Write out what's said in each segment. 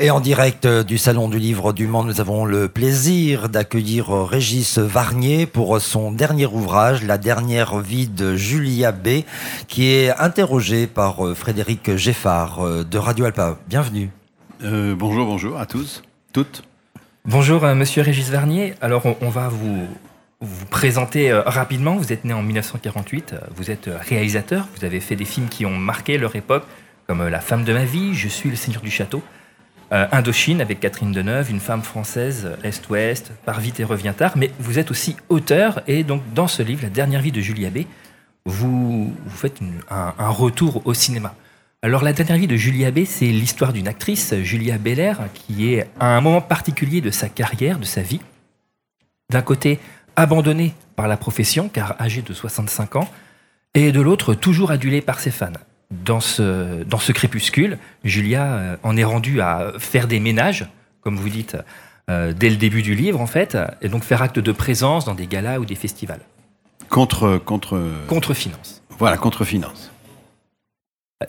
Et en direct du Salon du Livre du Mans, nous avons le plaisir d'accueillir Régis Varnier pour son dernier ouvrage, La dernière vie de Julia B, qui est interrogé par Frédéric Geffard de Radio Alpa. Bienvenue. Euh, bonjour, bonjour à tous, toutes. Bonjour, euh, monsieur Régis Varnier. Alors, on, va vous, vous présenter euh, rapidement. Vous êtes né en 1948, vous êtes réalisateur, vous avez fait des films qui ont marqué leur époque, comme La femme de ma vie, Je suis le seigneur du château. Euh, Indochine avec Catherine Deneuve, une femme française, Est-Ouest, Par vite et revient tard. Mais vous êtes aussi auteur et donc dans ce livre, La dernière vie de Julia B, vous, faites un, retour au cinéma. Alors la dernière vie de Julia B, c'est l'histoire d'une actrice, Julia Belair, qui est à un moment particulier de sa carrière, de sa vie. D'un côté, abandonnée par la profession, car âgée de 65 ans, et de l'autre, toujours adulée par ses fans dans ce, dans ce crépuscule, Julia euh, en est rendue à faire des ménages, comme vous dites, euh, dès le début du livre, en fait, et donc faire acte de présence dans des galas ou des festivals. Contre. Contre, contre finance. Voilà, contre finance.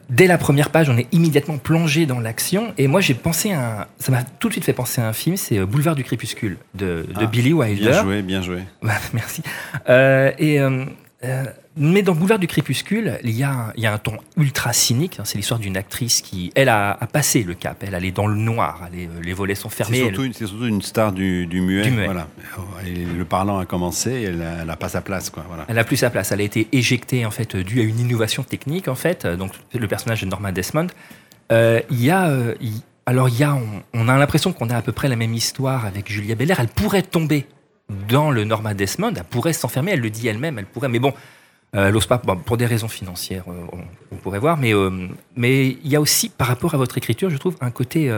Dès la première page, on est immédiatement plongé dans l'action. Et moi, j'ai pensé à un, ça m'a tout de suite fait penser à un film, c'est euh, Boulevard du Crépuscule de, de ah, Billy Wilder. Bien joué, bien joué. Merci. et mais dans Boulevard du Crépuscule, il y a, il y a un ton ultra cynique. Hein. C'est l'histoire d'une actrice qui, elle, a, passé le cap. Elle, allait dans le noir. Euh, les volets sont fermés. C'est surtout, une star du, muet. Voilà. le parlant a commencé. Elle n'a pas sa place. Quoi. Voilà. Elle n'a plus sa place. Elle a été éjectée, en fait, due à une innovation technique, en fait. Donc, le personnage de Norma Desmond. Euh, il y a. Euh, alors, il y a, on, a l'impression qu'on a à peu près la même histoire avec Julia Belair. Elle pourrait tomber dans le Norma Desmond. Elle pourrait s'enfermer. Elle le dit elle-même. Elle pourrait. Mais bon. Euh, l'OSPA, pour des raisons financières, euh, on, pourrait voir, mais euh, mais il y a aussi, par rapport à votre écriture, je trouve un côté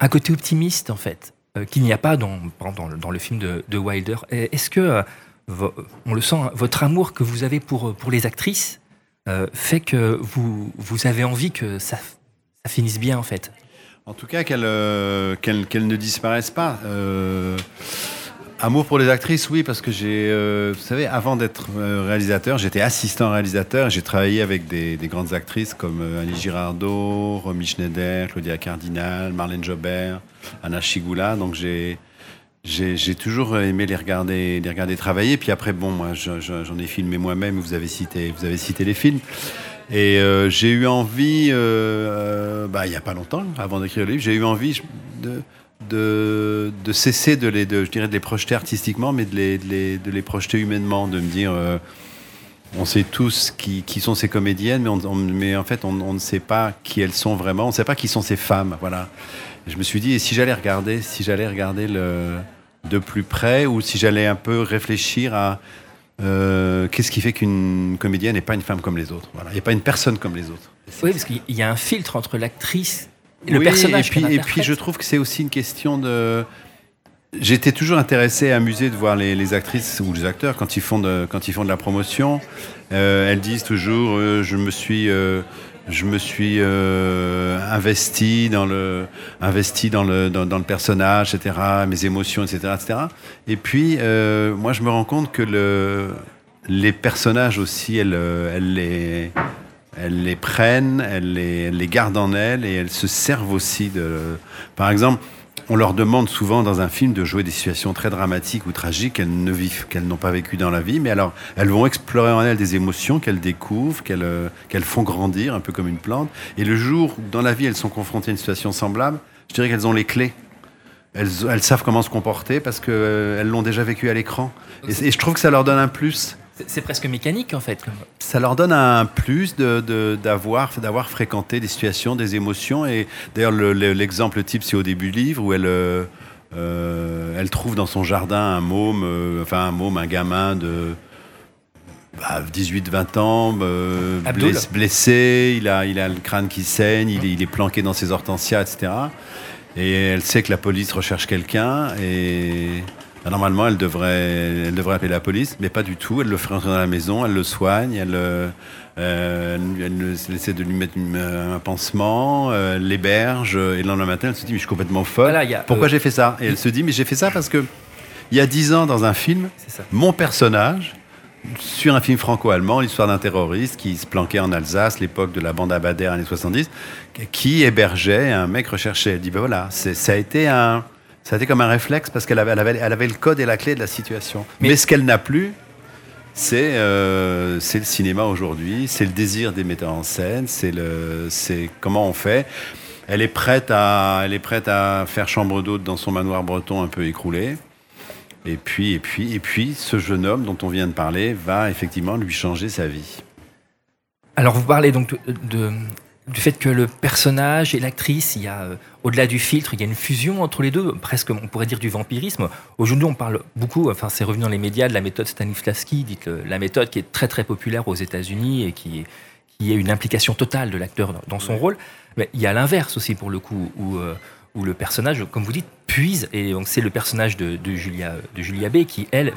un côté optimiste en fait, qu'il n'y a pas dans, le film de, de Wilder. Est-ce que on le sent, votre amour que vous avez pour les actrices fait que vous avez envie que ça finisse bien en fait? En tout cas, qu'elles ne disparaissent pas. Amour pour les actrices, oui, parce que j'ai, euh, vous savez, avant d'être euh, réalisateur, j'étais assistant réalisateur. J'ai travaillé avec des, grandes actrices comme euh, Annie Girardot, Romy Schneider, Claudia Cardinal, Marlène Jobert, Anna Chigula. Donc j'ai, j'ai, toujours aimé les regarder, les regarder travailler. Puis après, bon, moi, j'en ai filmé moi-même. Vous avez cité, vous avez cité les films. Et j'ai eu envie, bah, il n'y a pas longtemps, avant d'écrire le livre, j'ai eu envie de de, cesser de les, de, je dirais, de les projeter artistiquement, mais de les, de les, projeter humainement, de me dire, euh, on sait tous qui, qui, sont ces comédiennes, mais, on, mais en fait, on, ne sait pas qui elles sont vraiment, on ne sait pas qui sont ces femmes, voilà. je me suis dit, et si j'allais regarder, si j'allais regarder le, de plus près, ou si j'allais un peu réfléchir à euh, qu'est-ce qui fait qu'une comédienne n'est pas une femme comme les autres, voilà. Il n'y a pas une personne comme les autres. Oui, parce qu'il y a un filtre entre l'actrice le personnage. Et puis, et puis je trouve que c'est aussi une question de. J'étais toujours intéressé et amusé de voir les, actrices ou les acteurs quand ils font de, quand ils font de la promotion. Euh, elles disent toujours euh, je me suis euh, je me suis investi dans le investi dans le dans, le personnage etc mes émotions etc etc et puis moi je me rends compte que le les personnages aussi elles elles les elles les prennent, elles les, gardent en elles et elles se servent aussi de. Par exemple, on leur demande souvent dans un film de jouer des situations très dramatiques ou tragiques qu'elles ne vivent, qu'elles n'ont pas vécues dans la vie, mais alors elles vont explorer en elles des émotions qu'elles découvrent, qu'elles qu'elles font grandir, un peu comme une plante. Et le jour où dans la vie elles sont confrontées à une situation semblable, je dirais qu'elles ont les clés. Elles, elles, savent comment se comporter parce qu'elles euh, l'ont déjà vécu à l'écran. et, je trouve que ça leur donne un plus. C'est presque mécanique en fait. Ça leur donne un plus d'avoir de, fréquenté des situations, des émotions. Et d'ailleurs, l'exemple type, c'est au début du livre où elle, euh, euh, elle trouve dans son jardin un môme, euh, enfin un môme, un gamin de 18-20 bah, ans, blessé, il a, il a le crâne qui saigne, il est, il est planqué dans ses hortensias, etc. Et elle sait que la police recherche quelqu'un et normalement, elle devrait, elle devrait appeler la police, mais pas du tout. Elle le fait rentrer dans la maison, elle le soigne, elle, euh, elle, essaie de lui mettre euh, un pansement, euh, l'héberge, et le lendemain matin, elle se dit, mais je suis complètement folle. Pourquoi j'ai fait ça Et elle se dit, mais j'ai fait ça parce que il y a dix ans, dans un film, mon personnage sur un film franco-allemand, l'histoire d'un terroriste qui se planquait en Alsace, l'époque de la bande Abadère, années 70, qui hébergeait un mec recherché. Elle dit, ben voilà, ça a été un... Ça a été comme un réflexe parce qu'elle avait, elle avait, elle avait, le code et la clé de la situation. Mais, ce qu'elle n'a plus, c'est euh, le cinéma aujourd'hui, c'est le désir des metteurs en scène, c'est comment on fait. Elle est, prête à, elle est prête à faire chambre d'hôte dans son manoir breton un peu écroulé. Et puis, et puis, et puis, ce jeune homme dont on vient de parler va effectivement lui changer sa vie. Alors, vous parlez donc de, du fait que le personnage et l'actrice, il y a, euh, au-delà du filtre, il y a une fusion entre les deux, presque, on pourrait dire, du vampirisme. Aujourd'hui, on parle beaucoup, enfin, c'est revenu dans les médias, de la méthode Stanislavski, dites la méthode qui est très, très populaire aux États-Unis et qui, qui est une implication totale de l'acteur dans son rôle. Mais il y a l'inverse aussi, pour le coup, où. Euh, où le personnage, comme vous dites, puise, et donc c'est le personnage de, Julia, de Julia B qui, elle,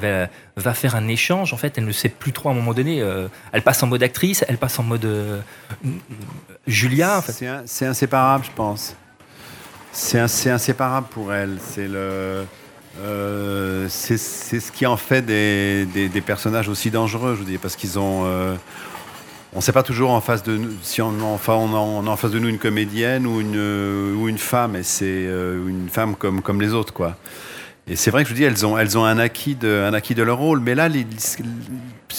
va, faire un échange. En fait, elle ne sait plus trop à un moment donné. Euh, elle passe en mode actrice, elle passe en mode euh, Julia. C'est inséparable, je pense. C'est inséparable pour elle. Euh, c'est ce qui en fait des, des, personnages aussi dangereux, je veux dire, parce qu'ils ont, on ne sait pas toujours en face de nous si on, enfin, on, a, en face de nous une comédienne ou une, une femme, et c'est euh, une femme comme, comme les autres, quoi. Et c'est vrai que je vous dis, elles ont, elles ont un, acquis de, un acquis de leur rôle. Mais là,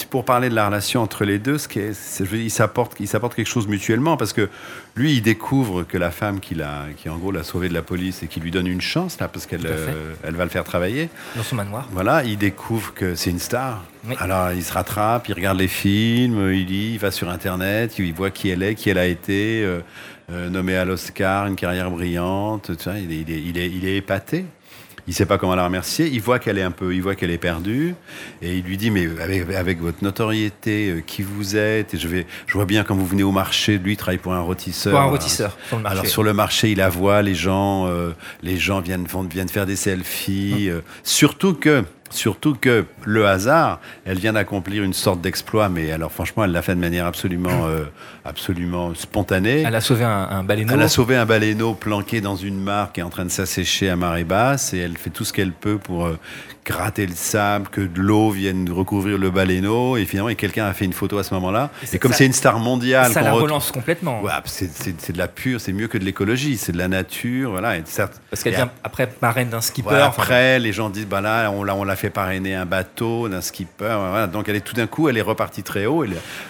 pour parler de la relation entre les deux, ce qui est, ils s'apportent quelque chose mutuellement. Parce que lui, il découvre que la femme qui, a, qui en gros l'a sauvé de la police et qui lui donne une chance, là, parce qu'elle euh, elle va le faire travailler. Dans son manoir. Voilà, il découvre que c'est une star. Alors, il se rattrape, il regarde les films, il lit, il va sur Internet, il voit qui elle est, qui elle a été, euh, euh, nommée à l'Oscar, une carrière brillante. Est, il, est, il est épaté il sait pas comment la remercier. Il voit qu'elle est un peu, il voit qu'elle est perdue, et il lui dit mais avec, votre notoriété, euh, qui vous êtes, et je vais, je vois bien quand vous venez au marché, lui il travaille pour un rôtisseur. Pour un rôtisseur. Sur le marché. Alors sur le marché, il la voit, les gens, euh, les gens viennent, viennent faire des selfies, hum. euh, surtout que Surtout que le hasard, elle vient d'accomplir une sorte d'exploit, mais alors franchement, elle l'a fait de manière absolument, euh, absolument spontanée. Elle a sauvé un, un, baleineau. Elle a sauvé un baleineau planqué dans une mare qui est en train de s'assécher à marée basse, et elle fait tout ce qu'elle peut pour euh, gratter le sable, que de l'eau vienne recouvrir le baleineau, et finalement, quelqu'un a fait une photo à ce moment-là. Et, comme c'est une star mondiale, ça la relance complètement. Ouais, c'est de la pure, c'est mieux que de l'écologie, c'est de la nature, voilà. Et certes, Parce qu'elle vient après marraine d'un skipper. après, les gens disent, bah là, on l'a, on l'a fait parrainer un bateau, d'un skipper, voilà. Donc elle est tout d'un coup, elle est repartie très haut.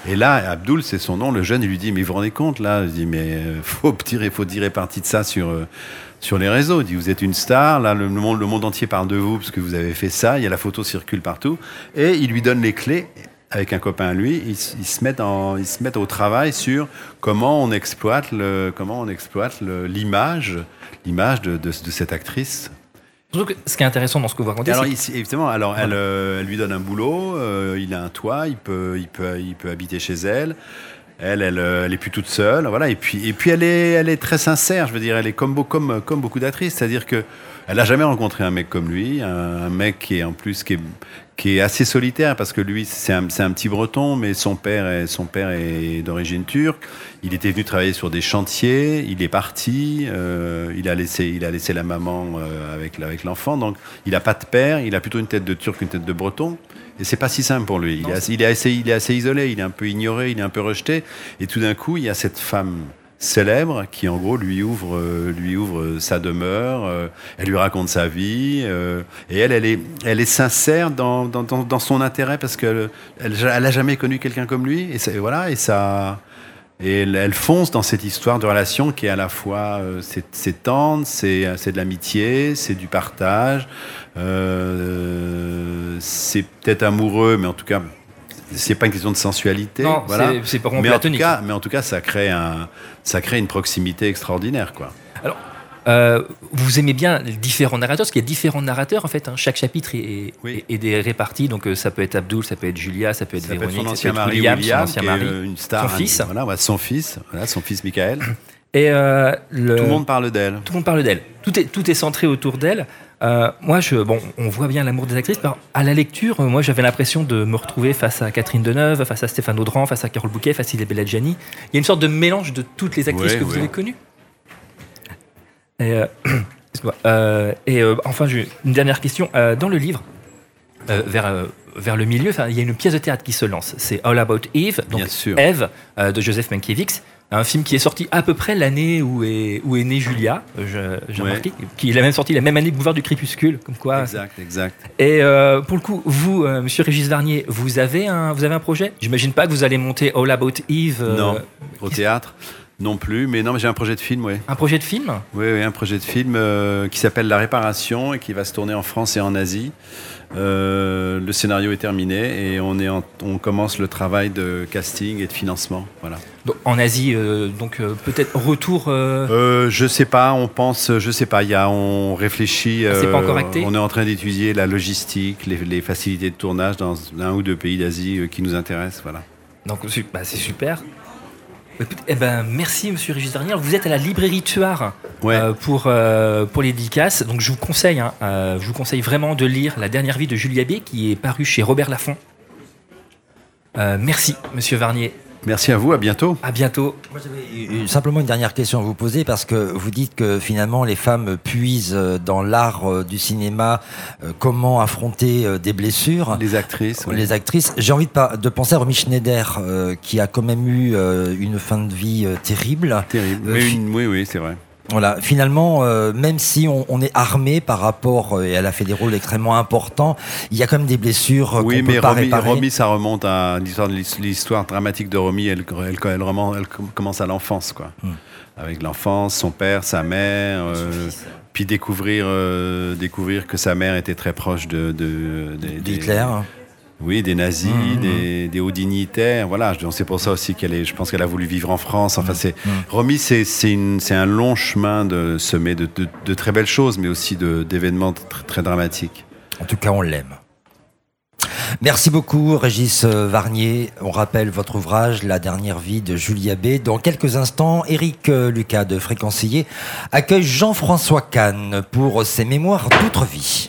Et, là, Abdul, c'est son nom, le jeune, il lui dit, mais vous vous rendez compte là, il dit, mais euh, faut tirer, faut tirer parti de ça sur. Euh, sur les réseaux. Dit vous êtes une star, là le monde, le monde entier parle de vous parce que vous avez fait ça, il y a la photo circule partout. Et il lui donne les clés avec un copain à lui, ils, se mettent en, ils se mettent au travail sur comment on exploite le, comment on exploite l'image, l'image de, de, cette actrice. Ce qui est intéressant dans ce que vous racontez, alors, évidemment, alors elle, euh, elle, lui donne un boulot, euh, il a un toit, il peut, il peut, il peut habiter chez elle. Elle, elle, euh, elle est plus toute seule, voilà. Et puis, et puis elle est, elle est très sincère. Je veux dire, elle est comme, comme, comme beaucoup d'actrices, c'est-à-dire que elle n'a jamais rencontré un mec comme lui, un, mec qui est en plus qui est, qui est assez solitaire parce que lui c'est un, un, petit breton, mais son père est, son père est d'origine turque. Il était venu travailler sur des chantiers, il est parti, euh, il a laissé, il a laissé la maman euh, avec avec l'enfant, donc il n'a pas de père, il a plutôt une tête de turc, une tête de breton. Et c'est pas si simple pour lui. Il, est assez, il, est assez, il est assez isolé, il est un peu ignoré, il est un peu rejeté. Et tout d'un coup, il y a cette femme célèbre qui en gros lui ouvre euh, lui ouvre sa demeure euh, elle lui raconte sa vie euh, et elle elle est elle est sincère dans, dans, dans son intérêt parce qu'elle elle, elle a jamais connu quelqu'un comme lui et, voilà et ça et elle, fonce dans cette histoire de relation qui est à la fois c'est tendre c'est de l'amitié c'est du partage c'est peut-être amoureux mais en tout cas c'est pas une question de sensualité. Non, voilà. c'est pas mais en tout cas, mais en tout cas, ça crée un, ça crée une proximité extraordinaire, quoi. Alors. Euh, vous aimez bien les différents narrateurs, parce qu'il y a différents narrateurs en fait. Hein. Chaque chapitre est, est, réparti, donc euh, ça peut être Abdul, ça peut être Julia, ça peut être Véronique, ça peut être William, son ancien mari, une star, son fils, voilà, son fils, voilà, son fils Michael. Et euh, le... tout le monde parle d'elle. Tout le monde parle d'elle. Tout est, tout est centré autour d'elle. Euh, moi, je, bon, on voit bien l'amour des actrices. À la lecture, moi, j'avais l'impression de me retrouver face à Catherine Deneuve, face à Stéphane Audran, face à Carole Bouquet, face à Isabelle Adjani. Il y a une sorte de mélange de toutes les actrices que vous avez connues. Et, euh, euh, et enfin, une dernière question. dans le livre, vers, vers le milieu, il y a une pièce de théâtre qui se lance. C'est All About Eve, donc. Eve euh, de Joseph Mankiewicz. Un film qui est sorti à peu près l'année où est, où est née Julia, euh, j'ai Ouais. remarqué, qui est la même sorti la même année que Boulevard du Crépuscule, comme quoi. Exact, exact. Et euh, pour le coup, vous, euh, Monsieur Régis Varnier, vous avez un, vous avez un projet? J'imagine pas que vous allez monter All About Eve. euh, non, au théâtre, non plus. Mais non, mais j'ai un projet de film, oui. Un projet de film Oui, oui, un projet de film euh, qui s'appelle La Réparation et qui va se tourner en France et en Asie. Euh, le scénario est terminé et on, est en- on commence le travail de casting et de financement. Voilà. Donc, en Asie, euh, donc euh, peut-être retour. je sais pas, on pense, je sais pas, il y a, on réfléchit. Ah, c'est pas encore acté On est en train d'étudier la logistique, les, les facilités de tournage dans un ou deux pays d'Asie qui nous intéressent. Voilà. Donc bah, c'est super. Écoute, eh ben, merci Monsieur Régis Varnier. Vous êtes à la librairie Tuard Ouais. euh, pour, euh, pour les dédicaces. Donc je vous conseille, hein, euh, je vous conseille vraiment de lire La dernière vie de Julia B qui est parue chez Robert Laffont. Merci Monsieur Varnier. Merci à vous, à bientôt. À bientôt. Moi, j'avais simplement une dernière question à vous poser parce que vous dites que finalement les femmes puisent euh, dans l'art euh, du cinéma euh, comment affronter des blessures. Les actrices. oui. Les actrices, j'ai envie de, de penser à Romy Schneider qui a quand même eu une fin de vie terrible. Terrible. Mais une- oui, oui, c'est vrai. Voilà, finalement, euh, même si on, on est armé par rapport, euh, et elle a fait des rôles extrêmement importants, il y a quand même des blessures Oui, qu'on mais peut pas Romy, réparer. Romy, ça remonte à l'histoire, dramatique de Romy. Elle, elle, elle, remonte- elle com- commence à l'enfance, quoi. Hmm. Avec l'enfance, son père, sa mère, euh, puis découvrir, découvrir que sa mère était très proche de, de, des- D'Hitler. Oui, des nazis, Mhm. des, des hauts dignitaires. Voilà, c'est pour ça aussi qu'elle est. Je pense qu'elle a voulu vivre en France. Enfin, c'est Mhm. Romy, c'est un long chemin de semé de, de, de très belles choses, mais aussi d'événements très, très dramatiques. En tout cas, on l'aime. Merci beaucoup, Régis euh, Varnier. On rappelle votre ouvrage, La dernière vie de Julia B. Dans quelques instants, Éric euh, Lucas de Fréquencier accueille Jean-François Kahn pour ses mémoires d'outre-vie.